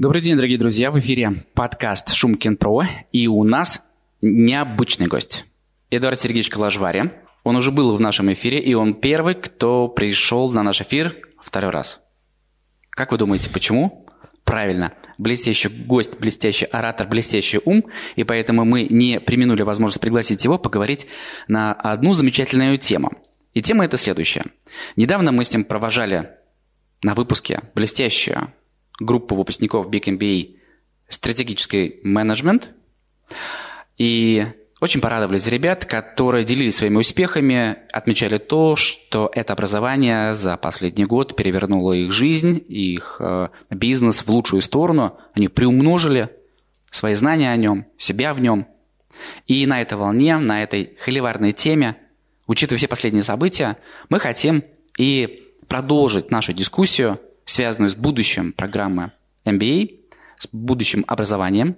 Добрый день, дорогие друзья. В эфире подкаст «Шумкин Про». И у нас необычный гость. Эдуард Сергеевич Калажвари. Он уже был в нашем эфире, и он первый, кто пришел на наш эфир второй раз. Как вы думаете, почему? Правильно. Блестящий гость, блестящий оратор, блестящий ум. И поэтому мы не применули возможность пригласить его поговорить на одну замечательную тему. И тема это следующая. Недавно мы с ним провожали на выпуске блестящую группу выпускников Big MBA стратегический менеджмент. И очень порадовались ребят, которые делились своими успехами, отмечали то, что это образование за последний год перевернуло их жизнь, их э, бизнес в лучшую сторону. Они приумножили свои знания о нем, себя в нем. И на этой волне, на этой холиварной теме, учитывая все последние события, мы хотим и продолжить нашу дискуссию, связанную с будущим программы MBA, с будущим образованием.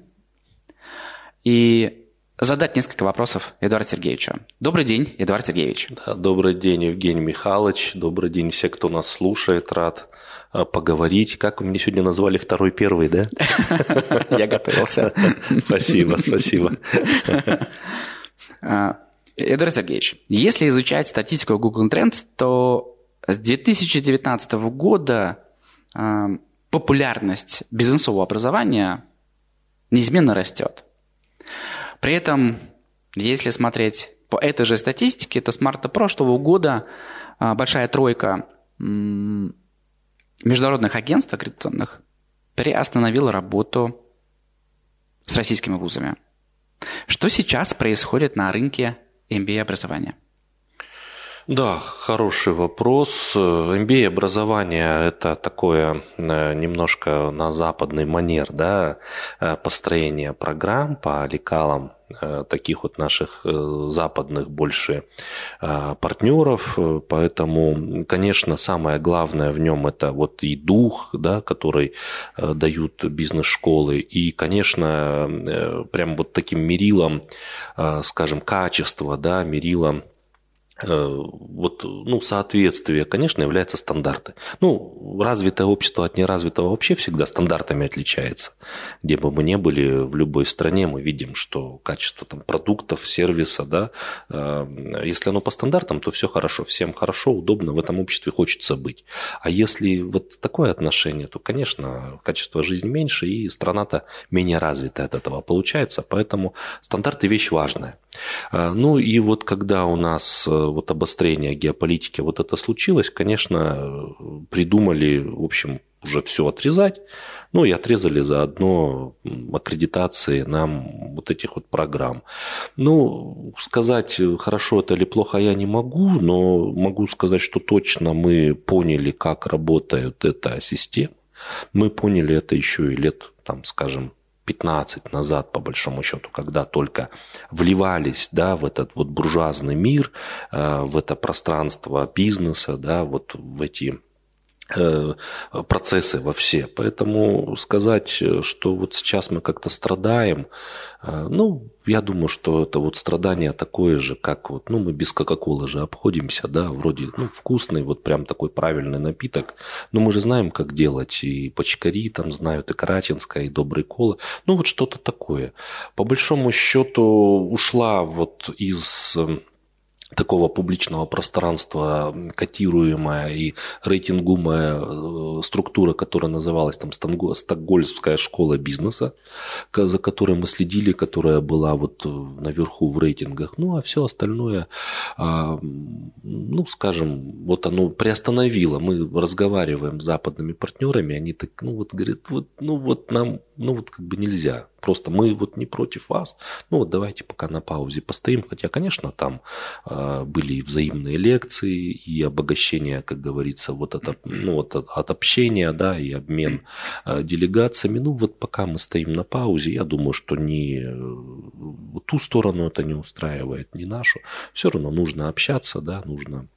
И задать несколько вопросов Эдуарду Сергеевичу. Добрый день, Эдуард Сергеевич. Да, добрый день, Евгений Михайлович. Добрый день все, кто нас слушает. Рад э, поговорить. Как вы меня сегодня назвали второй первый, да? Я готовился. Спасибо, спасибо. А, Эдуард Сергеевич, если изучать статистику Google Trends, то с 2019 года популярность бизнесового образования неизменно растет. При этом, если смотреть по этой же статистике, то с марта прошлого года а, большая тройка международных агентств аккредитационных приостановила работу с российскими вузами. Что сейчас происходит на рынке MBA-образования? Да, хороший вопрос. MBA-образование – это такое э, немножко на западный манер, да, э, построение программ по лекалам э, таких вот наших западных больше партнеров, поэтому, конечно, самое главное в нем это вот и дух, да, который дают бизнес-школы, и, конечно, прям вот таким мерилом, скажем, качества, да, мерилом вот, ну, соответствие, конечно, являются стандарты. Ну, развитое общество от неразвитого вообще всегда стандартами отличается. Где бы мы ни были, в любой стране мы видим, что качество там, продуктов, сервиса, да, э, если оно по стандартам, то все хорошо, всем хорошо, удобно, в этом обществе хочется быть. А если вот такое отношение, то, конечно, качество жизни меньше, и страна-то менее развитая от этого получается, поэтому стандарты – вещь важная. Э, ну и вот когда у нас вот обострение геополитики вот это случилось, конечно, придумали, в общем, уже все отрезать, ну и отрезали заодно аккредитации нам вот этих вот программ. Ну, сказать, хорошо это или плохо я не могу, но могу сказать, что точно мы поняли, как работает эта система. Мы поняли это еще и лет, там, скажем, 15 назад, по большому счету, когда только вливались да, в этот вот буржуазный мир, э, в это пространство бизнеса, да, вот в эти процессы во все. Поэтому сказать, что вот сейчас мы как-то страдаем, э, ну, я думаю, что это вот страдание такое же, как вот, ну, мы без Кока-Колы же обходимся, да, вроде, ну, вкусный, вот прям такой правильный напиток, но мы же знаем, как делать, и почкари там знают, и Караченская, и Добрый Кола, ну, вот что-то такое. По большому счету ушла вот из такого публичного пространства котируемая и рейтингуемая э, структура, которая называлась там Стокгольмская школа бизнеса, за которой мы следили, которая была вот э, наверху в рейтингах. Ну, а все остальное, а, ну, скажем, вот оно приостановило. Мы разговариваем с западными партнерами, они так, ну, вот говорят, вот, ну, вот нам, ну, вот как бы нельзя Просто мы вот не против вас. Ну вот давайте пока на паузе постоим. Хотя, конечно, там э, были и взаимные лекции, и обогащение, как говорится, вот от, ну, вот от, от общения, да, и обмен э, делегациями. Ну вот пока мы стоим на паузе, я думаю, что ни э, ту сторону это не устраивает, ни нашу. Все равно нужно общаться, да, нужно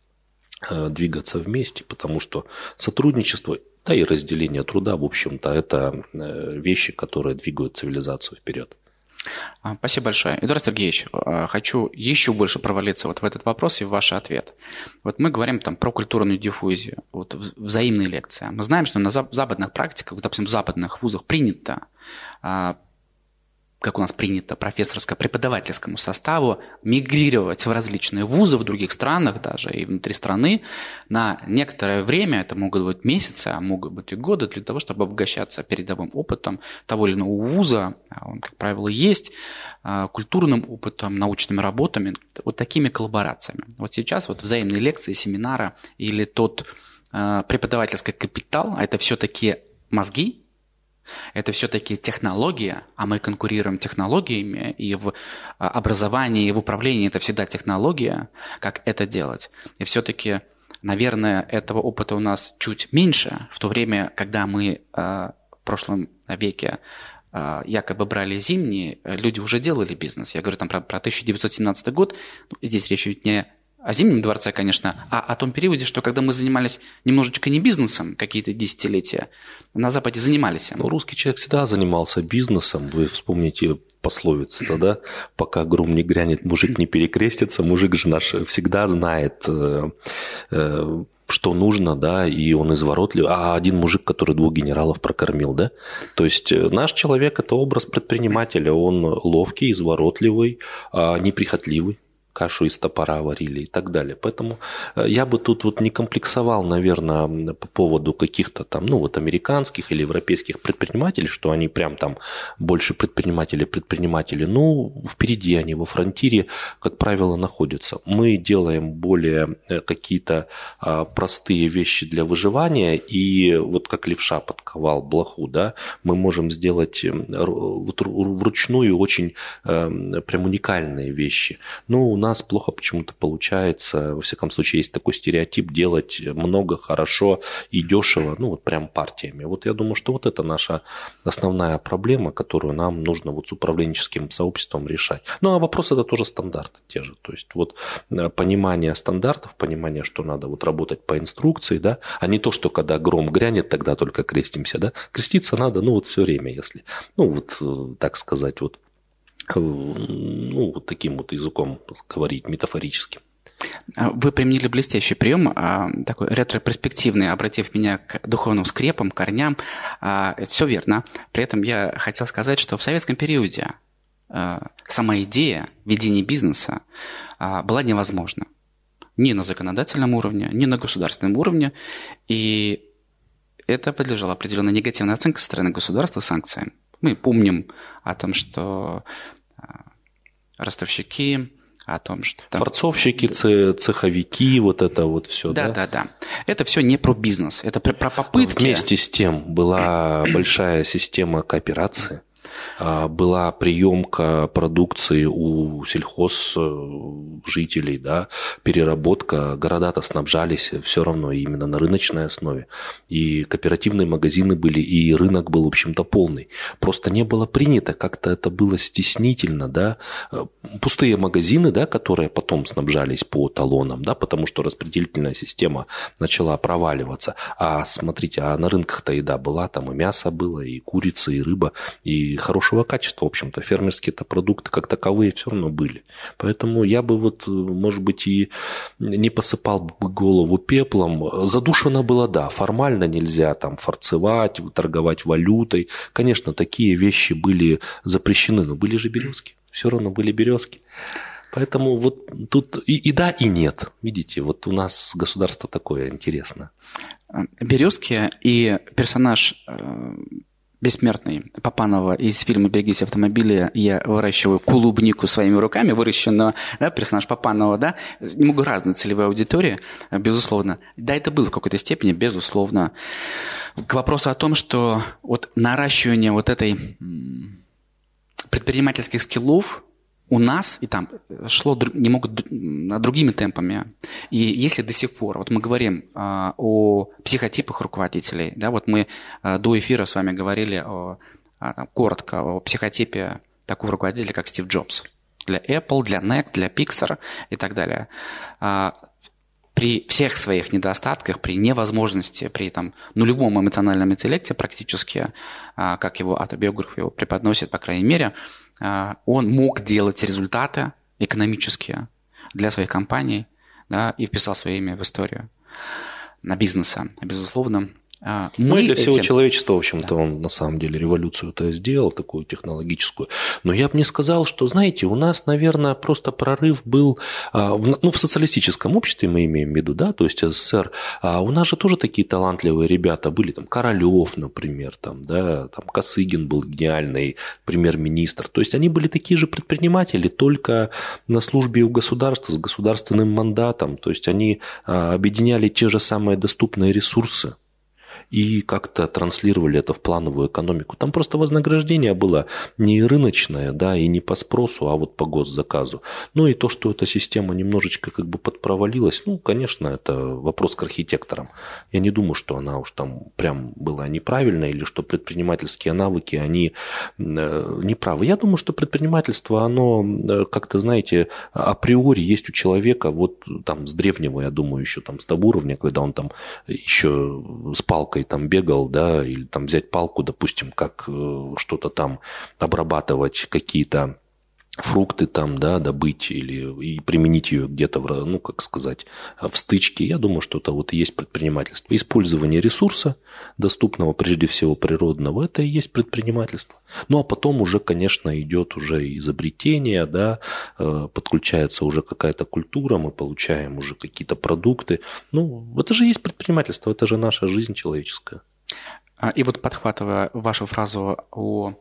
э, двигаться вместе, потому что сотрудничество да и разделение труда, в общем-то, это э, вещи, которые двигают цивилизацию вперед. А, спасибо большое. Эдуард Сергеевич, а, хочу еще больше провалиться вот в этот вопрос и в ваш ответ. Вот мы говорим там про культурную диффузию, вот взаимные лекции. Мы знаем, что на западных практиках, допустим, в западных вузах принято а, как у нас принято, профессорско-преподавательскому составу, мигрировать в различные вузы в других странах даже и внутри страны на некоторое время, это могут быть месяцы, а могут быть и годы, для того, чтобы обогащаться передовым опытом того или иного вуза, а он, как правило, есть, а, культурным опытом, научными работами, вот такими коллаборациями. Вот сейчас вот взаимные лекции, семинары или тот а, преподавательский капитал, а это все-таки мозги, это все-таки технология, а мы конкурируем технологиями, и в а, образовании, и в управлении это всегда технология, как это делать. И все-таки, наверное, этого опыта у нас чуть меньше, в то время, когда мы а, в прошлом веке а, якобы брали зимние, люди уже делали бизнес. Я говорю там про, про 1917 год. Здесь речь идет не о Зимнем дворце, конечно, а о том периоде, что когда мы занимались немножечко не бизнесом какие-то десятилетия, на Западе занимались. Ну, русский человек всегда занимался бизнесом. Вы вспомните пословицу, да? Пока гром не грянет, мужик не перекрестится. Мужик же наш всегда знает, э, э, что нужно, да, и он изворотливый. А один мужик, который двух генералов прокормил, да? То есть э, наш человек – это образ предпринимателя. Он ловкий, изворотливый, а неприхотливый кашу из топора варили и так далее. Поэтому э, я бы тут вот не комплексовал, наверное, по поводу каких-то там, ну вот американских или европейских предпринимателей, что они прям там больше предприниматели-предприниматели. Ну, впереди они во фронтире, как правило, находятся. Мы делаем более э, какие-то а, простые вещи для выживания, и вот как левша подковал блоху, да, мы можем сделать вручную очень э, прям уникальные вещи. Ну, у нас плохо почему-то получается, во всяком случае, есть такой стереотип делать много, хорошо и дешево, ну вот прям партиями. Вот я думаю, что вот это наша основная проблема, которую нам нужно вот с управленческим сообществом решать. Ну а вопрос это тоже стандарты те же. То есть вот э, понимание стандартов, понимание, что надо вот работать по инструкции, да, а не то, что когда гром грянет, тогда только крестимся, да. Креститься надо, ну вот все время, если, ну вот э, так сказать, вот ну, вот таким вот языком говорить, метафорическим. А, вы применили блестящий прием, а, такой ретро-перспективный, обратив меня к духовным скрепам, корням. А, это все верно. При этом я хотел сказать, что в советском периоде сама идея ведения бизнеса была невозможна. Ни на законодательном уровне, ни на государственном уровне. И это подлежало определенной негативной оценке со стороны государства санкциям. Мы помним о том, что ростовщики, о том, что... Там... Форцовщики, цеховики, вот это вот все, да? Да, да, да. Это все не про бизнес, это про попытки... Вместе с тем была большая система кооперации, была приемка продукции у сельхоз э, жителей, да, переработка, города-то снабжались все равно именно на рыночной основе. И кооперативные магазины были, и рынок был, в общем-то, полный. Просто не было принято, как-то это было стеснительно, да. Э, пустые магазины, да, которые потом снабжались по талонам, да, потому что распределительная система начала проваливаться. А смотрите, а на рынках-то еда была, там и мясо было, и курица, и рыба, и хорошего качества, в общем-то. Фермерские-то продукты как таковые все равно были. Поэтому я бы вот, может быть, и не посыпал бы голову пеплом. Задушено было, да, формально нельзя там форцевать, торговать валютой. Конечно, такие вещи были запрещены, но были же березки. Все равно были березки. Поэтому вот тут и, и да, и нет. Видите, вот у нас государство такое интересное. Березки и персонаж э, бессмертный Папанова из фильма «Берегись автомобиля» я выращиваю клубнику своими руками, выращенного, да, персонаж Папанова, да, немного разная целевая аудитория, безусловно. Да, это было в какой-то степени, безусловно. К вопросу о том, что вот наращивание вот этой предпринимательских скиллов у нас и там шло не могут другими темпами. И если до сих пор, вот мы говорим а, о психотипах руководителей, да, вот мы а, до эфира с вами говорили о, а, там, коротко о психотипе такого руководителя, как Стив Джобс. Для Apple, для Next, для Pixar и так далее. А, при всех своих недостатках, при невозможности, при там, нулевом эмоциональном интеллекте практически, а, как его автобиограф его преподносит, по крайней мере, он мог делать результаты экономические для своих компаний да, и вписал свое имя в историю на бизнеса. Безусловно, а, мы ну и для всего человечества, в общем-то, да. он на самом деле революцию-то сделал, такую технологическую. Но я бы не сказал, что, знаете, у нас, наверное, просто прорыв был, а, ну, в социалистическом обществе мы имеем в виду, да, то есть СССР, а у нас же тоже такие талантливые ребята были, там, Королёв, например, там, да, там, Косыгин был гениальный премьер-министр. То есть они были такие же предприниматели, только на службе у государства, с государственным мандатом. То есть они объединяли те же самые доступные ресурсы и как-то транслировали это в плановую экономику. Там просто вознаграждение было не рыночное, да, и не по спросу, а вот по госзаказу. Ну и то, что эта система немножечко как бы подпровалилась, ну, конечно, это вопрос к архитекторам. Я не думаю, что она уж там прям была неправильная или что предпринимательские навыки, они э, неправы. Я думаю, что предпринимательство, оно э, как-то, знаете, априори есть у человека вот там с древнего, я думаю, еще там с того уровня, когда он там еще с палкой палкой там бегал, да, или там взять палку, допустим, как э, что-то там обрабатывать, какие-то фрукты там, да, добыть или и применить ее где-то, в, ну, как сказать, в стычке. Я думаю, что это вот и есть предпринимательство. Использование ресурса, доступного прежде всего природного, это и есть предпринимательство. Ну, а потом уже, конечно, идет уже изобретение, да, э, подключается уже какая-то культура, мы получаем уже какие-то продукты. Ну, это же есть предпринимательство, это же наша жизнь человеческая. А, и вот подхватывая вашу фразу о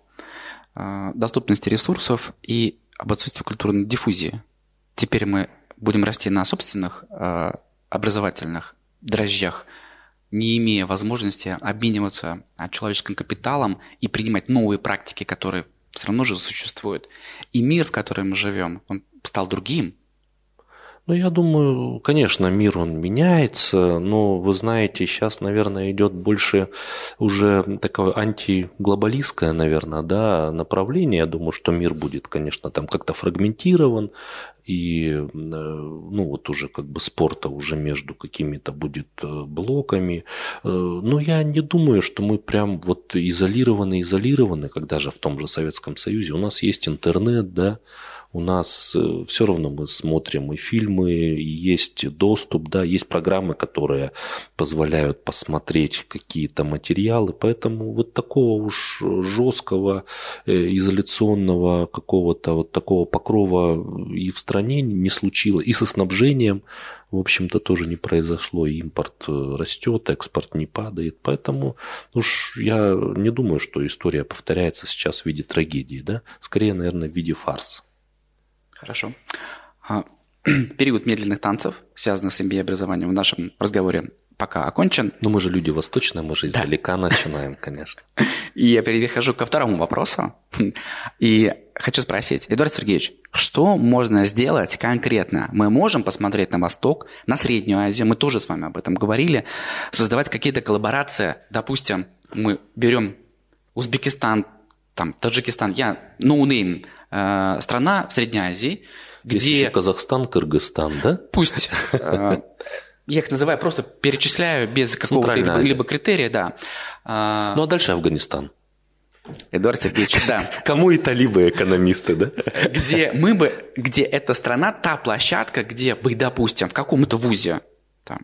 э, доступности ресурсов и об отсутствии культурной диффузии. Теперь мы будем расти на собственных э, образовательных дрожжах, не имея возможности обмениваться а, человеческим капиталом и принимать новые практики, которые все равно же существуют. И мир, в котором мы живем, он стал другим, ну, я думаю, конечно, мир он меняется, но вы знаете, сейчас, наверное, идет больше уже такое антиглобалистское, наверное, да, направление. Я думаю, что мир будет, конечно, там как-то фрагментирован, и э, ну вот уже как бы спорта уже между какими-то будет э, блоками. Э, но я не думаю, что мы прям вот изолированы, изолированы, когда же в том же Советском Союзе у нас есть интернет, да, у нас э, все равно мы смотрим и фильмы, и есть доступ, да, есть программы, которые позволяют посмотреть какие-то материалы, поэтому вот такого уж жесткого э, изоляционного какого-то вот такого покрова и в стране не случилось, и со снабжением в общем-то, тоже не произошло. Импорт э, растет, экспорт не падает. Поэтому уж я не думаю, что история повторяется сейчас в виде трагедии. Да? Скорее, наверное, в виде фарса. Хорошо. А, период медленных танцев, связанных с MBA-образованием, в нашем разговоре пока окончен. Но мы же люди восточные, мы же издалека да. начинаем, конечно. И я перехожу ко второму вопросу. И хочу спросить, Эдуард Сергеевич, что можно сделать конкретно? Мы можем посмотреть на Восток, на Среднюю Азию, мы тоже с вами об этом говорили, создавать какие-то коллаборации. Допустим, мы берем Узбекистан, там, Таджикистан, я, no name, э, страна в Средней Азии, где... Казахстан, Кыргызстан, да? Пусть. Э, я их называю, просто перечисляю без какого-то либо, либо критерия, да. Э, ну, а дальше Афганистан. Эдуард Сергеевич, да. Кому и талибы экономисты, да? Где мы бы, где эта страна, та площадка, где бы, допустим, в каком-то вузе там,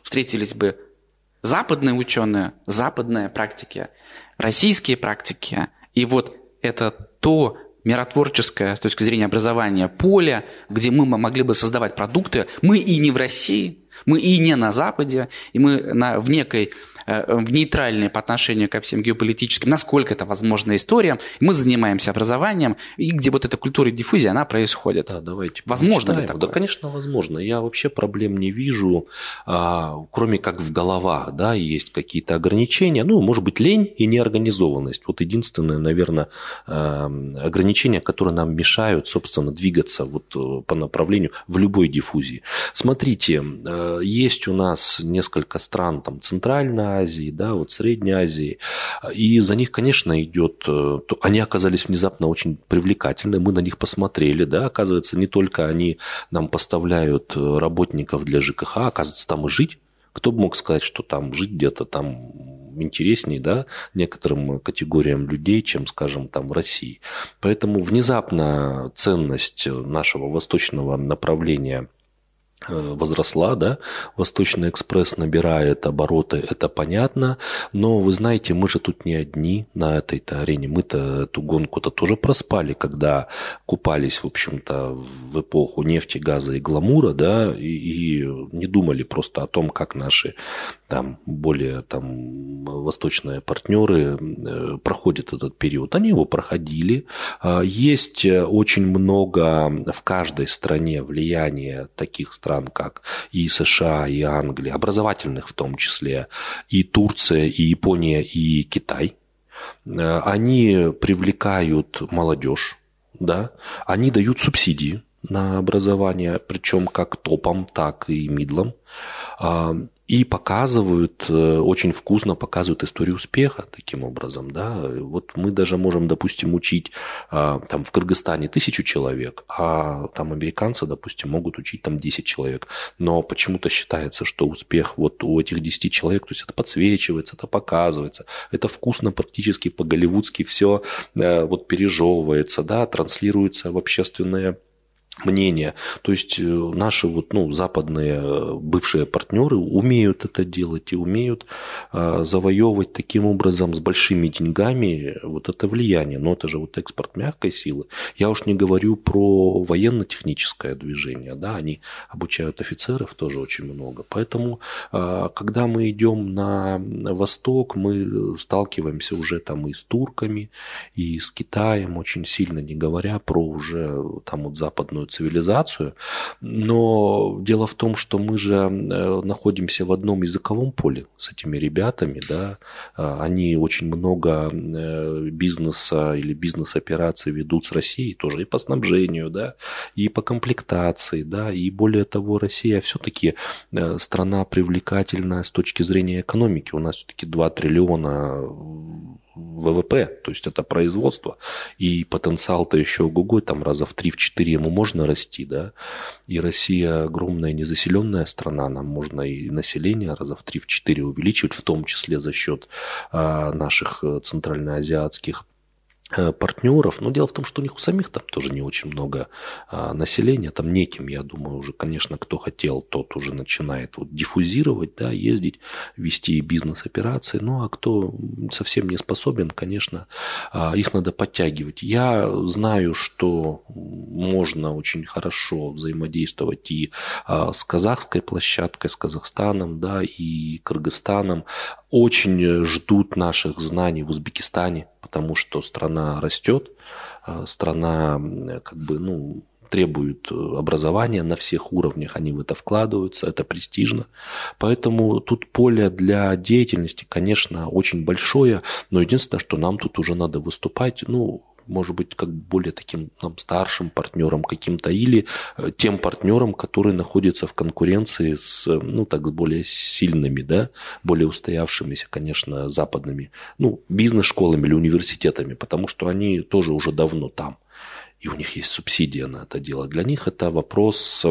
встретились бы западные ученые, западные практики, российские практики, и вот это то миротворческое с точки зрения образования поле, где мы могли бы создавать продукты. Мы и не в России, мы и не на Западе, и мы на, в некой нейтральные по отношению ко всем геополитическим, насколько это возможная история. Мы занимаемся образованием, и где вот эта культура диффузии, она происходит. Да, давайте. Возможно ли такое? Да, конечно, возможно. Я вообще проблем не вижу, а, кроме как в головах, да, есть какие-то ограничения. Ну, может быть, лень и неорганизованность. Вот единственное, наверное, а, ограничения, которые нам мешают, собственно, двигаться вот э, по направлению в любой диффузии. Смотрите, э, есть у нас несколько стран, там, Центральная Азии, да, вот Средней Азии. И за них, конечно, идет... Э, они оказались внезапно очень привлекательны, мы на них посмотрели, да, оказывается, не только они нам поставляют э, работников для ЖКХ, оказывается, там и жить. Кто бы мог сказать, что там жить где-то там интереснее, да, некоторым категориям людей, чем, скажем, там в России. Поэтому внезапно ценность нашего восточного направления Э, возросла, да, Восточный экспресс набирает обороты, это понятно, но вы знаете, мы же тут не одни на этой-то арене, мы-то эту гонку-то тоже проспали, когда купались, в общем-то, в эпоху нефти, газа и гламура, да, и, и не думали просто о том, как наши там более там восточные партнеры э, проходят этот период. Они его проходили. А, есть очень много в каждой стране влияния таких стран, как и США, и Англия, образовательных в том числе, и Турция, и Япония, и Китай. Э, они привлекают молодежь, да, они дают субсидии на образование, причем как топом, так и мидлом. И показывают, э, очень вкусно показывают историю успеха таким образом, да. Вот мы даже можем, допустим, учить а, там в Кыргызстане тысячу человек, а там американцы, допустим, могут учить там 10 человек. Но почему-то считается, что успех вот у этих 10 человек, то есть это подсвечивается, это показывается, это вкусно практически по-голливудски все э, вот пережевывается, да, транслируется в общественное мнения. То есть э, наши вот, ну, западные э, бывшие партнеры умеют это делать и умеют э, завоевывать таким образом с большими деньгами вот это влияние. Но это же вот экспорт мягкой силы. Я уж не говорю про военно-техническое движение. Да, они обучают офицеров тоже очень много. Поэтому, когда мы идем на восток, мы сталкиваемся уже там и с турками, и с Китаем очень сильно, не говоря про уже там вот западную западную цивилизацию, но дело в том, что мы же э, находимся в одном языковом поле с этими ребятами, да, а, они очень много э, бизнеса или бизнес-операций ведут с Россией тоже и по снабжению, да, и по комплектации, да, и более того, Россия все-таки э, страна привлекательная с точки зрения экономики. У нас все-таки 2 триллиона ВВП, то есть это производство, и потенциал-то еще ого там раза в 3-4 ему можно расти, да, и Россия огромная незаселенная страна, нам можно и население раза в 3-4 увеличивать, в том числе за счет а, наших э, центральноазиатских партнеров. Но дело в том, что у них у самих там тоже не очень много а, населения. Там неким, я думаю, уже, конечно, кто хотел, тот уже начинает вот диффузировать, да, ездить, вести бизнес-операции. Ну, а кто совсем не способен, конечно, а, их надо подтягивать. Я знаю, что можно очень хорошо взаимодействовать и а, с казахской площадкой, с Казахстаном, да, и Кыргызстаном. Очень ждут наших знаний в Узбекистане, потому что страна растет, а, страна как бы, ну, требует образования на всех уровнях, они в это вкладываются, это престижно. Поэтому тут поле для деятельности, конечно, очень большое, но единственное, что нам тут уже надо выступать, ну, может быть, как более таким нам, старшим партнером каким-то или э, тем партнером, который находится в конкуренции с, ну, так, с более сильными, да, более устоявшимися, конечно, западными, ну, бизнес-школами или университетами, потому что они тоже уже давно там, и у них есть субсидия на это дело. Для них это вопрос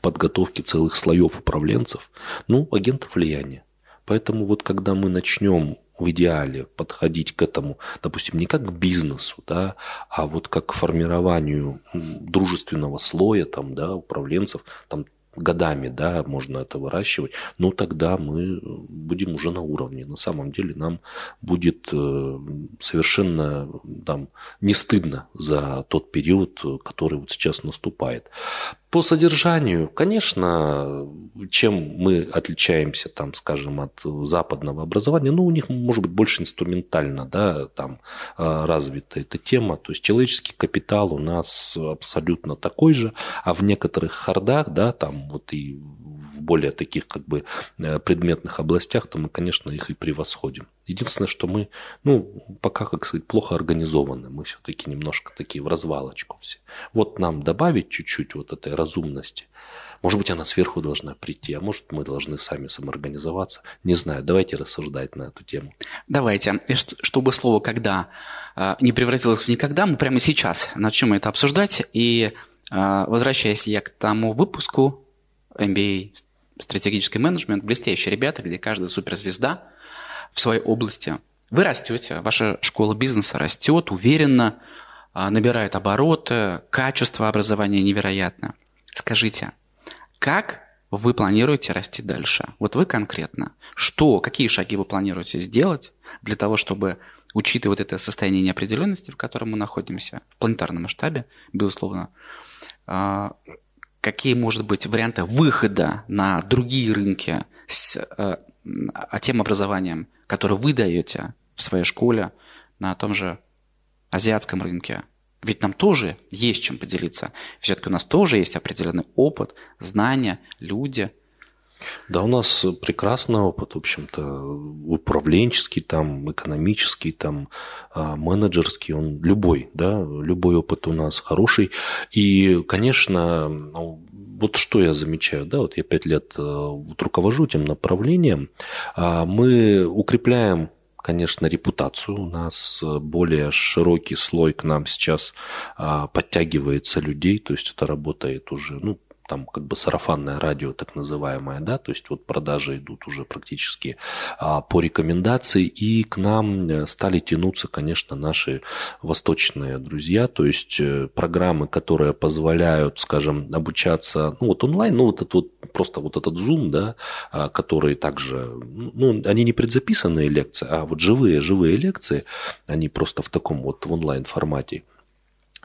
подготовки целых слоев управленцев, ну, агентов влияния. Поэтому вот когда мы начнем в идеале подходить к этому, допустим, не как к бизнесу, да, а вот как к формированию дружественного слоя там, да, управленцев, там годами, да, можно это выращивать, ну тогда мы будем уже на уровне. На самом деле нам будет э, совершенно там не стыдно за тот период, который вот сейчас наступает. По содержанию, конечно, чем мы отличаемся, там, скажем, от западного образования, ну, у них, может быть, больше инструментально, да, там э, развита эта тема, то есть человеческий капитал у нас абсолютно такой же, а в некоторых хардах, да, там вот и в более таких как бы э, предметных областях, то мы, конечно, их и превосходим. Единственное, что мы, ну, пока, как сказать, плохо организованы. Мы все-таки немножко такие в развалочку все. Вот нам добавить чуть-чуть вот этой разумности. Может быть, она сверху должна прийти, а может, мы должны сами самоорганизоваться. Не знаю, давайте рассуждать на эту тему. Давайте. И чтобы слово «когда» э, не превратилось в «никогда», мы прямо сейчас начнем это обсуждать. И э, возвращаясь я к тому выпуску MBA стратегический менеджмент, блестящие ребята, где каждая суперзвезда, в своей области. Вы растете, ваша школа бизнеса растет уверенно, а, набирает обороты, качество образования невероятно. Скажите, как вы планируете расти дальше? Вот вы конкретно. Что, какие шаги вы планируете сделать для того, чтобы, учитывая вот это состояние неопределенности, в котором мы находимся, в планетарном масштабе, безусловно, а, какие, может быть, варианты выхода на другие рынки с а, тем образованием, которое вы даете в своей школе на том же азиатском рынке, ведь нам тоже есть чем поделиться. Все-таки у нас тоже есть определенный опыт, знания, люди. Да, у нас прекрасный опыт, в общем-то, управленческий, там, экономический, там, а, менеджерский, он любой, да, любой опыт у нас хороший. И, конечно, ну, вот что я замечаю, да, вот я пять лет э, вот руковожу этим направлением, а, мы укрепляем конечно, репутацию. У нас э, более широкий слой к нам сейчас а, подтягивается людей, то есть это работает уже, ну, там как бы сарафанное радио так называемое, да, то есть вот продажи идут уже практически а, по рекомендации, и к нам э, стали тянуться, конечно, наши восточные друзья, то есть э, программы, которые позволяют, скажем, обучаться, ну вот онлайн, ну вот это вот просто вот этот Zoom, да, а, который также, ну, они не предзаписанные лекции, а вот живые, живые лекции, они просто в таком вот в онлайн формате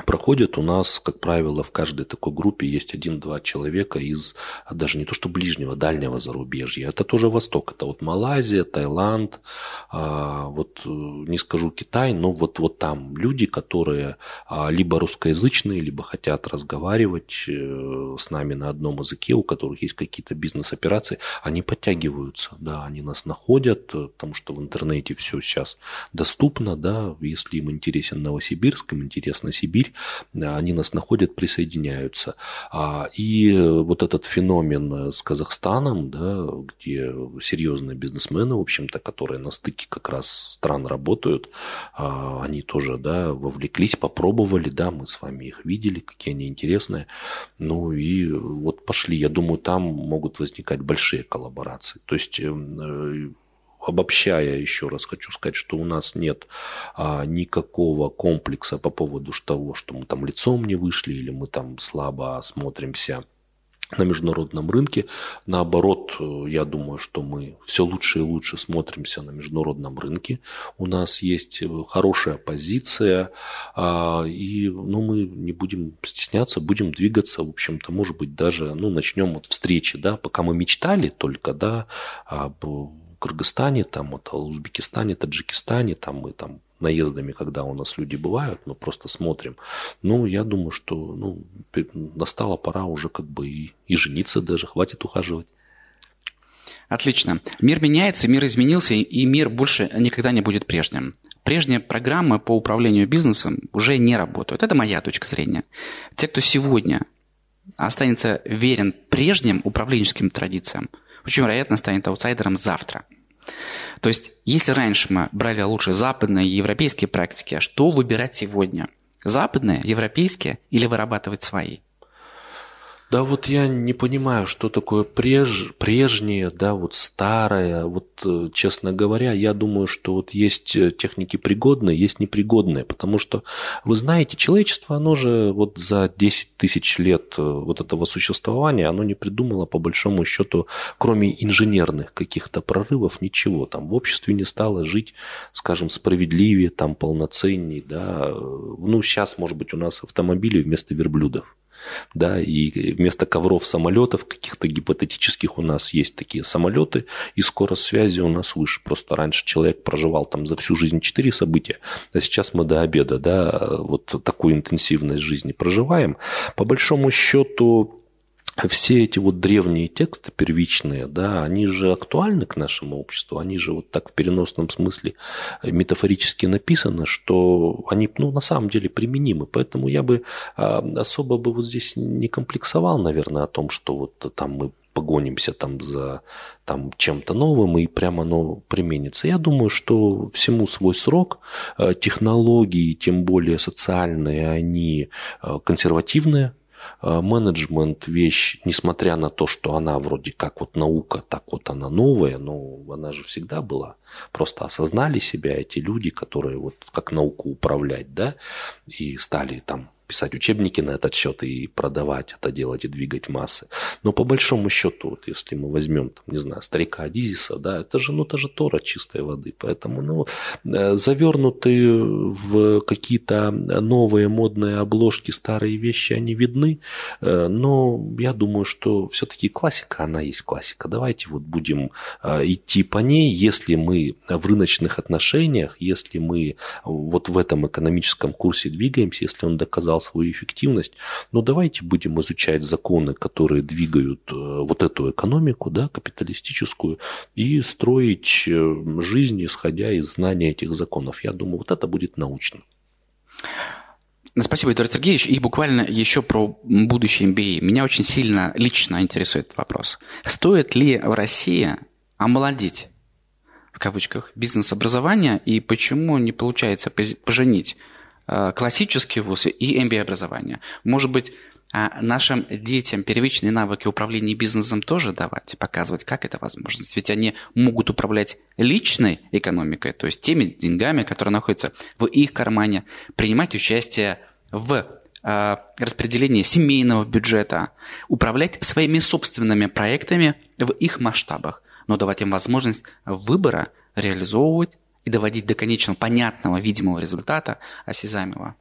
проходят у нас, как правило, в каждой такой группе есть один-два человека из даже не то что ближнего, дальнего зарубежья. Это тоже Восток. Это вот Малайзия, Таиланд, а, вот э, не скажу Китай, но вот, вот там люди, которые а, либо русскоязычные, либо хотят разговаривать э, с нами на одном языке, у которых есть какие-то бизнес-операции, они подтягиваются, да, они нас находят, э, потому что в интернете все сейчас доступно, да, если им интересен Новосибирск, им интересна Сибирь, они нас находят, присоединяются. А, и вот этот феномен с Казахстаном, да, где серьезные бизнесмены, в общем-то, которые на стыке как раз стран работают, а, они тоже да, вовлеклись, попробовали, да, мы с вами их видели, какие они интересные. Ну и вот пошли. Я думаю, там могут возникать большие коллаборации. То есть эм, обобщая еще раз хочу сказать, что у нас нет а, никакого комплекса по поводу того, что мы там лицом не вышли или мы там слабо смотримся на международном рынке. Наоборот, я думаю, что мы все лучше и лучше смотримся на международном рынке. У нас есть хорошая позиция, а, и ну, мы не будем стесняться, будем двигаться. В общем-то, может быть, даже ну, начнем вот встречи, да, пока мы мечтали только да, об Кыргызстане, там, вот, Узбекистане, Таджикистане, там мы там наездами, когда у нас люди бывают, мы просто смотрим. Ну, я думаю, что ну, настала пора уже как бы и, и жениться даже, хватит ухаживать. Отлично. Мир меняется, мир изменился, и мир больше никогда не будет прежним. Прежние программы по управлению бизнесом уже не работают. Это моя точка зрения. Те, кто сегодня останется верен прежним управленческим традициям – очень вероятно станет аутсайдером завтра. То есть, если раньше мы брали лучше западные и европейские практики, а что выбирать сегодня? Западные, европейские или вырабатывать свои? Да вот я не понимаю, что такое преж, прежнее, да, вот старое. Вот, э, честно говоря, я думаю, что вот есть э, техники пригодные, есть непригодные, потому что, вы знаете, человечество, оно же вот за 10 тысяч лет э, вот этого существования, оно не придумало, по большому счету, кроме инженерных каких-то прорывов, ничего. Там в обществе не стало жить, скажем, справедливее, там полноценнее, да. Ну, сейчас, может быть, у нас автомобили вместо верблюдов да, и вместо ковров самолетов каких-то гипотетических у нас есть такие самолеты, и скорость связи у нас выше. Просто раньше человек проживал там за всю жизнь четыре события, а сейчас мы до обеда, да, вот такую интенсивность жизни проживаем. По большому счету, все эти вот древние тексты первичные, да, они же актуальны к нашему обществу, они же вот так в переносном смысле метафорически написаны, что они, ну, на самом деле применимы. Поэтому я бы а, особо бы вот здесь не комплексовал, наверное, о том, что вот там мы погонимся там за там, чем-то новым и прямо оно применится. Я думаю, что всему свой срок. Технологии, тем более социальные, они консервативные, Э, менеджмент вещь, несмотря на то, что она вроде как вот наука, так вот она новая, но она же всегда была. Просто осознали себя эти люди, которые вот как науку управлять, да, и стали там писать учебники на этот счет и продавать это делать и двигать массы. Но по большому счету, вот если мы возьмем, там, не знаю, старика Адизиса, да, это же, ну, это же Тора чистой воды. Поэтому, ну, э, завернутые в какие-то новые модные обложки старые вещи, они видны. Э, но я думаю, что все-таки классика, она есть классика. Давайте вот будем э, идти по ней, если мы в рыночных отношениях, если мы вот в этом экономическом курсе двигаемся, если он доказал свою эффективность, но давайте будем изучать законы, которые двигают э, вот эту экономику, да, капиталистическую, и строить э, жизнь, исходя из знания этих законов. Я думаю, вот это будет научно. Спасибо, Эдуард Сергеевич. И буквально еще про будущее MBA. Меня очень сильно лично интересует этот вопрос. Стоит ли в России омолодить, в кавычках, бизнес-образование, и почему не получается поженить Э, классические вузы и MBA-образование. Может быть, а нашим детям первичные навыки управления бизнесом тоже давать, показывать, как это возможно. Ведь они могут управлять личной экономикой, то есть теми деньгами, которые находятся в их кармане, принимать участие в э, распределении семейного бюджета, управлять своими собственными проектами в их масштабах, но давать им возможность выбора реализовывать и доводить до конечного понятного, видимого результата, осязаемого?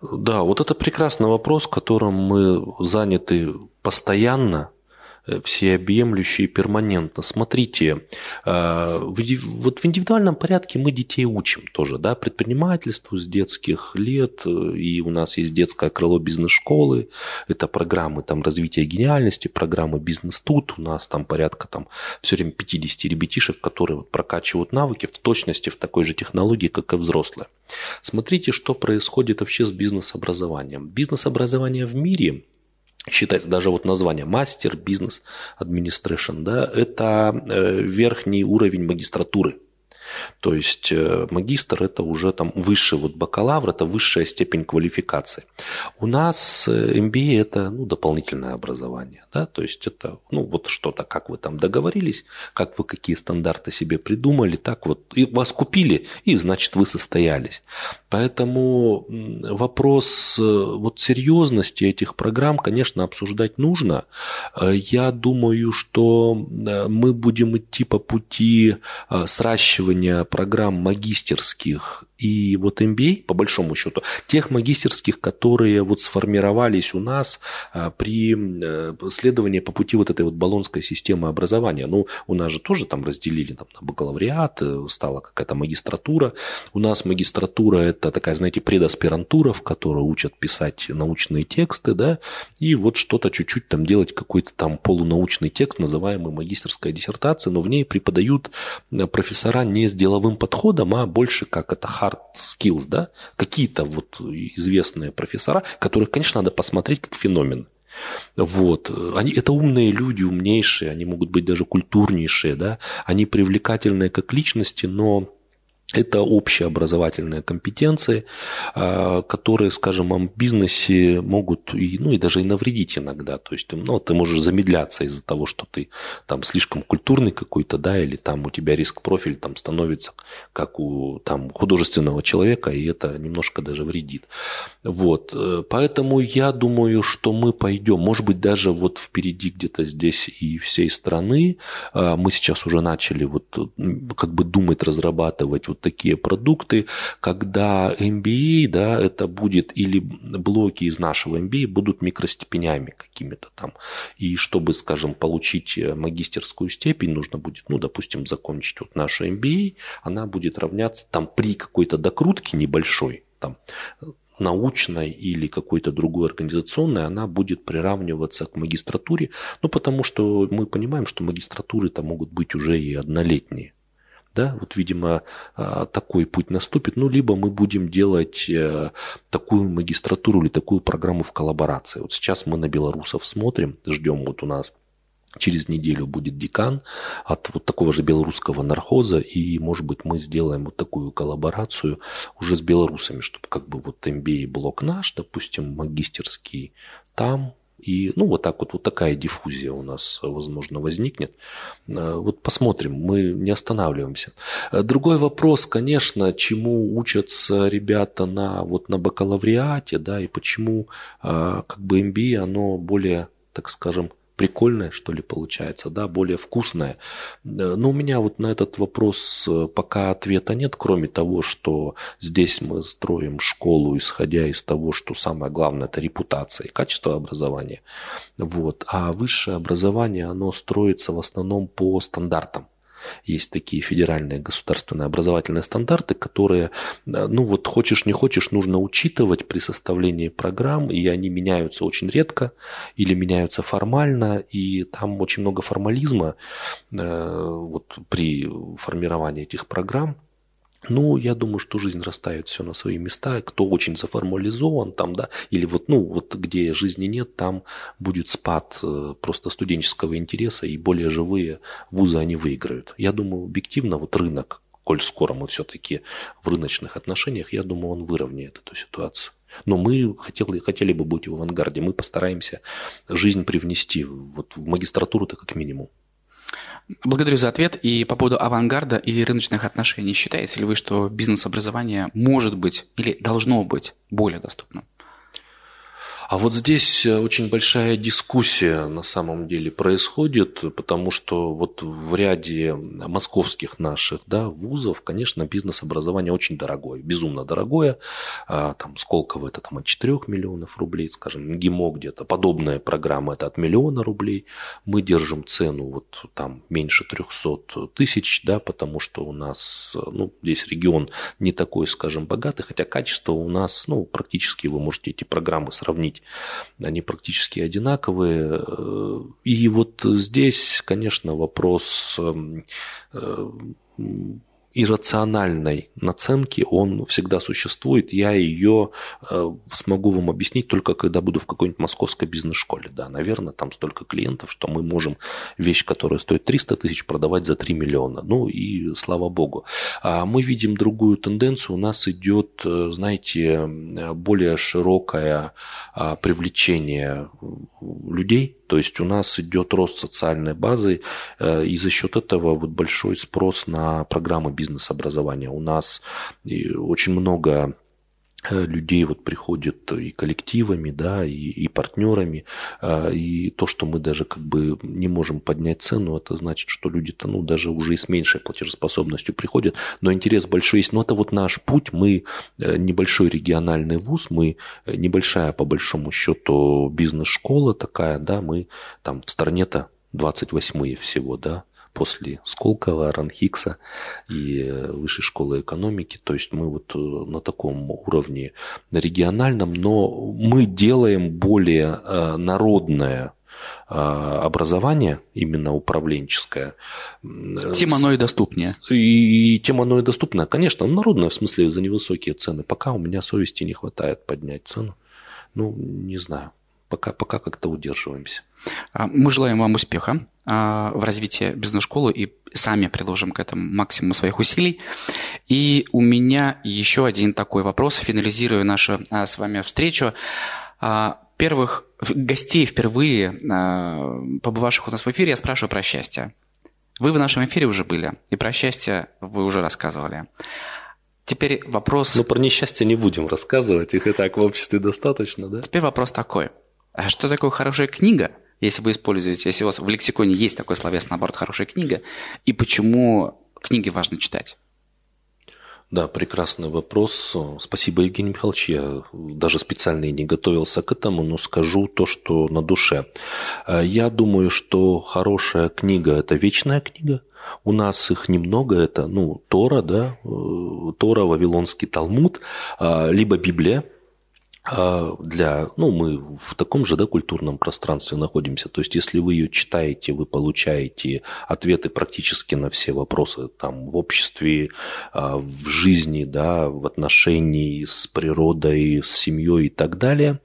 Да, вот это прекрасный вопрос, которым мы заняты постоянно, Э, всеобъемлюще и перманентно. Смотрите, э, вот в индивидуальном порядке мы детей учим тоже, да, предпринимательству с детских лет, э, и у нас есть детское крыло бизнес-школы, это программы там развития гениальности, программы бизнес-тут, у нас там порядка там все время 50 ребятишек, которые вот прокачивают навыки в точности в такой же технологии, как и взрослые. Смотрите, что происходит вообще с бизнес-образованием. Бизнес-образование в мире – считается даже вот название мастер бизнес администрейшн, да, это э, верхний уровень магистратуры. То есть э, магистр это уже там высший вот бакалавр, это высшая степень квалификации. У нас MBA э, это ну, дополнительное образование. Да? То есть это ну, вот что-то, как вы там договорились, как вы какие стандарты себе придумали, так вот и вас купили, и значит вы состоялись. Поэтому вопрос э, вот серьезности этих программ, конечно, обсуждать нужно. Я думаю, что мы будем идти по пути сращивания программ магистерских и вот MBA, по большому счету, тех магистерских, которые вот сформировались у нас а, при э, следовании по пути вот этой вот баллонской системы образования. Ну, у нас же тоже там разделили там, на бакалавриат, э, стала какая-то магистратура. У нас магистратура – это такая, знаете, предаспирантура, в которой учат писать научные тексты, да, и вот что-то чуть-чуть там делать, какой-то там полунаучный текст, называемый магистерская диссертация, но в ней преподают э, профессора не с деловым подходом, а больше как это hard skills, да, какие-то вот известные профессора, которых, конечно, надо посмотреть как феномен. Вот. Они, это умные люди, умнейшие, они могут быть даже культурнейшие, да, они привлекательные как личности, но это общие образовательные компетенции, а, которые, скажем, в бизнесе могут и, ну, и даже и навредить иногда. То есть ну, ты можешь замедляться из-за того, что ты там слишком культурный какой-то, да, или там у тебя риск-профиль там становится как у там, художественного человека, и это немножко даже вредит. Вот. Поэтому я думаю, что мы пойдем, может быть, даже вот впереди где-то здесь и всей страны. А, мы сейчас уже начали вот как бы думать, разрабатывать вот вот такие продукты, когда MBA, да, это будет или блоки из нашего MBA будут микростепенями какими-то там. И чтобы, скажем, получить э, магистерскую степень, нужно будет, ну, допустим, закончить вот нашу MBA, она будет равняться там при какой-то докрутке небольшой, там, научной или какой-то другой организационной, она будет приравниваться к магистратуре, ну, потому что мы понимаем, что магистратуры там могут быть уже и однолетние да, вот, видимо, а, такой путь наступит, ну, либо мы будем делать э, такую магистратуру или такую программу в коллаборации. Вот сейчас мы на белорусов смотрим, ждем вот у нас Через неделю будет декан от вот такого же белорусского нархоза, и, может быть, мы сделаем вот такую коллаборацию уже с белорусами, чтобы как бы вот MBA блок наш, допустим, магистерский, там, и, ну, вот так вот, вот такая диффузия у нас, возможно, возникнет. Э, вот посмотрим, мы не останавливаемся. Э, другой вопрос, конечно, чему учатся ребята на, вот на бакалавриате, да, и почему э, как бы MBA, оно более, так скажем, прикольное, что ли, получается, да, более вкусное. Но у меня вот на этот вопрос э, пока ответа нет, кроме того, что здесь мы строим школу, исходя из того, что самое главное – это репутация и качество образования. Вот. А высшее образование, оно строится в основном по стандартам. Есть такие федеральные государственные образовательные стандарты, которые, э, ну вот хочешь не хочешь, нужно учитывать при составлении программ, и они меняются очень редко или меняются формально, и там очень много формализма э, вот при формировании этих программ. Ну, я думаю, что жизнь расставит все на свои места. Кто очень заформализован там, да, или вот, ну, вот где жизни нет, там будет спад э, просто студенческого интереса, и более живые вузы они выиграют. Я думаю, объективно вот рынок, коль скоро мы все-таки в рыночных отношениях, я думаю, он выровняет эту ситуацию. Но мы хотели, хотели бы быть в авангарде. Мы постараемся жизнь привнести вот в магистратуру-то как минимум. Благодарю за ответ. И по поводу авангарда и рыночных отношений, считаете ли вы, что бизнес-образование может быть или должно быть более доступным? А вот здесь э, очень большая дискуссия на самом деле происходит, потому что вот в ряде московских наших да, вузов, конечно, бизнес-образование очень дорогое, безумно дорогое. А, там Сколково это там, от 4 миллионов рублей, скажем, ГИМО где-то, подобная программа это от миллиона рублей. Мы держим цену вот там меньше 300 тысяч, да, потому что у нас, ну, здесь регион не такой, скажем, богатый, хотя качество у нас, ну, практически вы можете эти программы сравнить сравнить, они практически одинаковые. И вот здесь, конечно, вопрос эм, э, иррациональной наценки, он всегда существует. Я ее э, смогу вам объяснить только когда буду в какой-нибудь московской бизнес-школе. Да, наверное, там столько клиентов, что мы можем вещь, которая стоит 300 тысяч, продавать за 3 миллиона. Ну и слава богу. А мы видим другую тенденцию. У нас идет, э, знаете, более широкое а, привлечение людей то есть у нас идет рост социальной базы, э, и за счет этого вот большой спрос на программы бизнес-образования. У нас очень много Э, людей вот приходит и коллективами, да, и, и партнерами, а, и то, что мы даже как бы не можем поднять цену, это значит, что люди-то, ну, даже уже и с меньшей платежеспособностью приходят, но интерес большой есть. Но это вот наш путь, мы э, небольшой региональный вуз, мы э, небольшая, по большому счету, бизнес-школа такая, да, мы там в стране-то 28-е всего, да, после Сколково, Ранхикса и э, Высшей школы экономики. То есть мы вот э, на таком уровне региональном, но мы делаем более э, народное образование, именно управленческое. Тем оно и доступнее. И, и тем оно и доступно. Конечно, народное, в смысле, за невысокие цены. Пока у меня совести не хватает поднять цену. Ну, не знаю. Пока, пока как-то удерживаемся. А, мы желаем вам успеха а, в развитии бизнес-школы и сами приложим к этому максимум своих усилий. И у меня еще один такой вопрос, финализируя нашу а, с вами встречу. Первых гостей впервые, побывавших у нас в эфире, я спрашиваю про счастье. Вы в нашем эфире уже были, и про счастье вы уже рассказывали. Теперь вопрос... Но про несчастье не будем рассказывать, их и так в обществе достаточно, да? Теперь вопрос такой. А что такое хорошая книга – если вы используете, если у вас в лексиконе есть такой словесный набор «хорошая книга», и почему книги важно читать? Да, прекрасный вопрос. Спасибо, Евгений Михайлович. Я даже специально и не готовился к этому, но скажу то, что на душе. Я думаю, что хорошая книга – это вечная книга. У нас их немного, это, ну, Тора, да, Тора, Вавилонский Талмуд, либо Библия – а, для, ну, мы в таком же да, культурном пространстве находимся. То есть, если вы ее читаете, вы получаете ответы практически на все вопросы там, в обществе, а, в жизни, да, в отношении с природой, с семьей и так далее.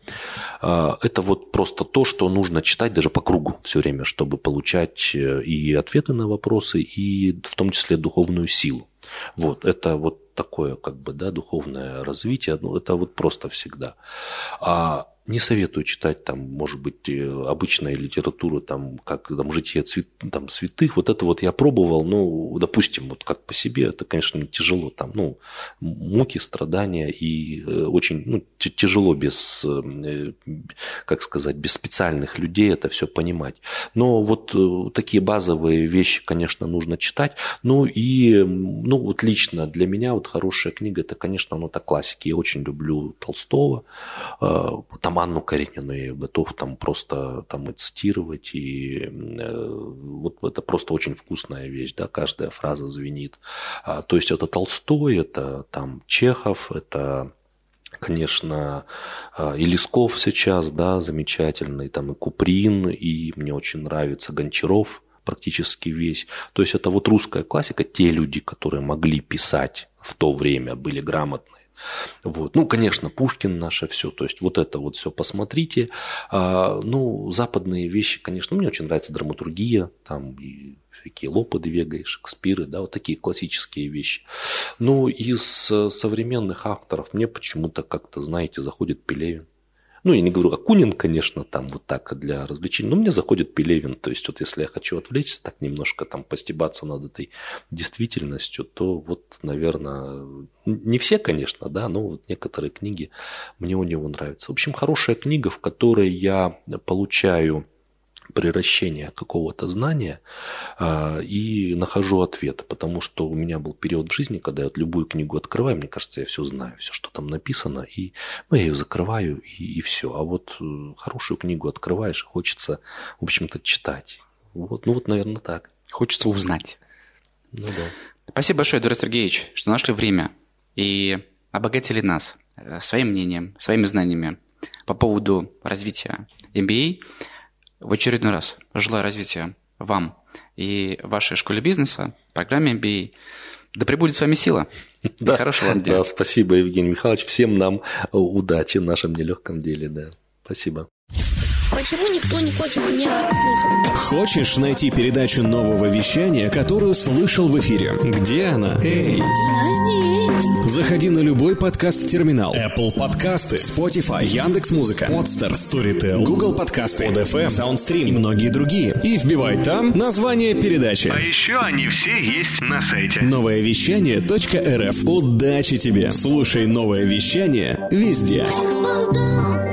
А, это вот просто то, что нужно читать даже по кругу все время, чтобы получать э, и ответы на вопросы, и в том числе духовную силу. Вот, это вот такое как бы, да, духовное развитие, ну, это вот просто всегда. А Не советую читать там, может быть, э, обычная литература, там, как там, житие цвет, там, святых. Вот это вот я пробовал, ну, допустим, вот как по себе, это, конечно, тяжело. Там, ну, муки, страдания и э, очень ну, тяжело без, э, как сказать, без специальных людей это все понимать. Но вот такие базовые вещи, конечно, нужно читать. Ну и, ну вот лично для меня вот хорошая книга, это, конечно, ну, это классики. Я очень люблю Толстого. Там там Анну Каренину я готов там просто там и цитировать, и э, вот это просто очень вкусная вещь, да, каждая фраза звенит. А, то есть это Толстой, это там Чехов, это конечно, а, и Лесков сейчас, да, замечательный, там и Куприн, и мне очень нравится Гончаров практически весь. То есть это вот русская классика, те люди, которые могли писать в то время, были грамотные, вот. Ну, конечно, Пушкин наше все, то есть вот это вот все посмотрите. А, ну, западные вещи, конечно, мне очень нравится драматургия, там и всякие Лопы Вега и Шекспиры, да, вот такие классические вещи. Ну, из современных авторов мне почему-то как-то, знаете, заходит Пелевин. Ну, я не говорю Акунин, конечно, там вот так для развлечений, но мне заходит Пелевин. То есть, вот если я хочу отвлечься, так немножко там постебаться над этой действительностью, то вот, наверное, не все, конечно, да, но вот некоторые книги мне у него нравятся. В общем, хорошая книга, в которой я получаю превращения какого-то знания а, и нахожу ответ, потому что у меня был период в жизни, когда я вот любую книгу открываю, мне кажется, я все знаю, все, что там написано, и ну, я ее закрываю, и, и все. А вот э, хорошую книгу открываешь, хочется, в общем-то, читать. Вот, ну вот, наверное, так. Хочется узнать. Ну да. Спасибо большое, Эдуард Сергеевич, что нашли время и обогатили нас э, своим мнением, своими знаниями по поводу развития MBA в очередной раз желаю развития вам и вашей школе бизнеса, программе MBA. Да пребудет с вами сила. Да, Хорошего вам дня. Да, спасибо, Евгений Михайлович. Всем нам удачи в нашем нелегком деле. Да. Спасибо. Почему никто не хочет меня слушать? Хочешь найти передачу нового вещания, которую слышал в эфире? Где она? Эй! Я здесь. Заходи на любой подкаст-терминал. Apple подкасты, Spotify, Яндекс.Музыка, Podster, Storytel, Google подкасты, ODFM, SoundStream и многие другие. И вбивай там название передачи. А еще они все есть на сайте. Новое вещание.рф. Удачи тебе! Слушай новое вещание везде. Apple,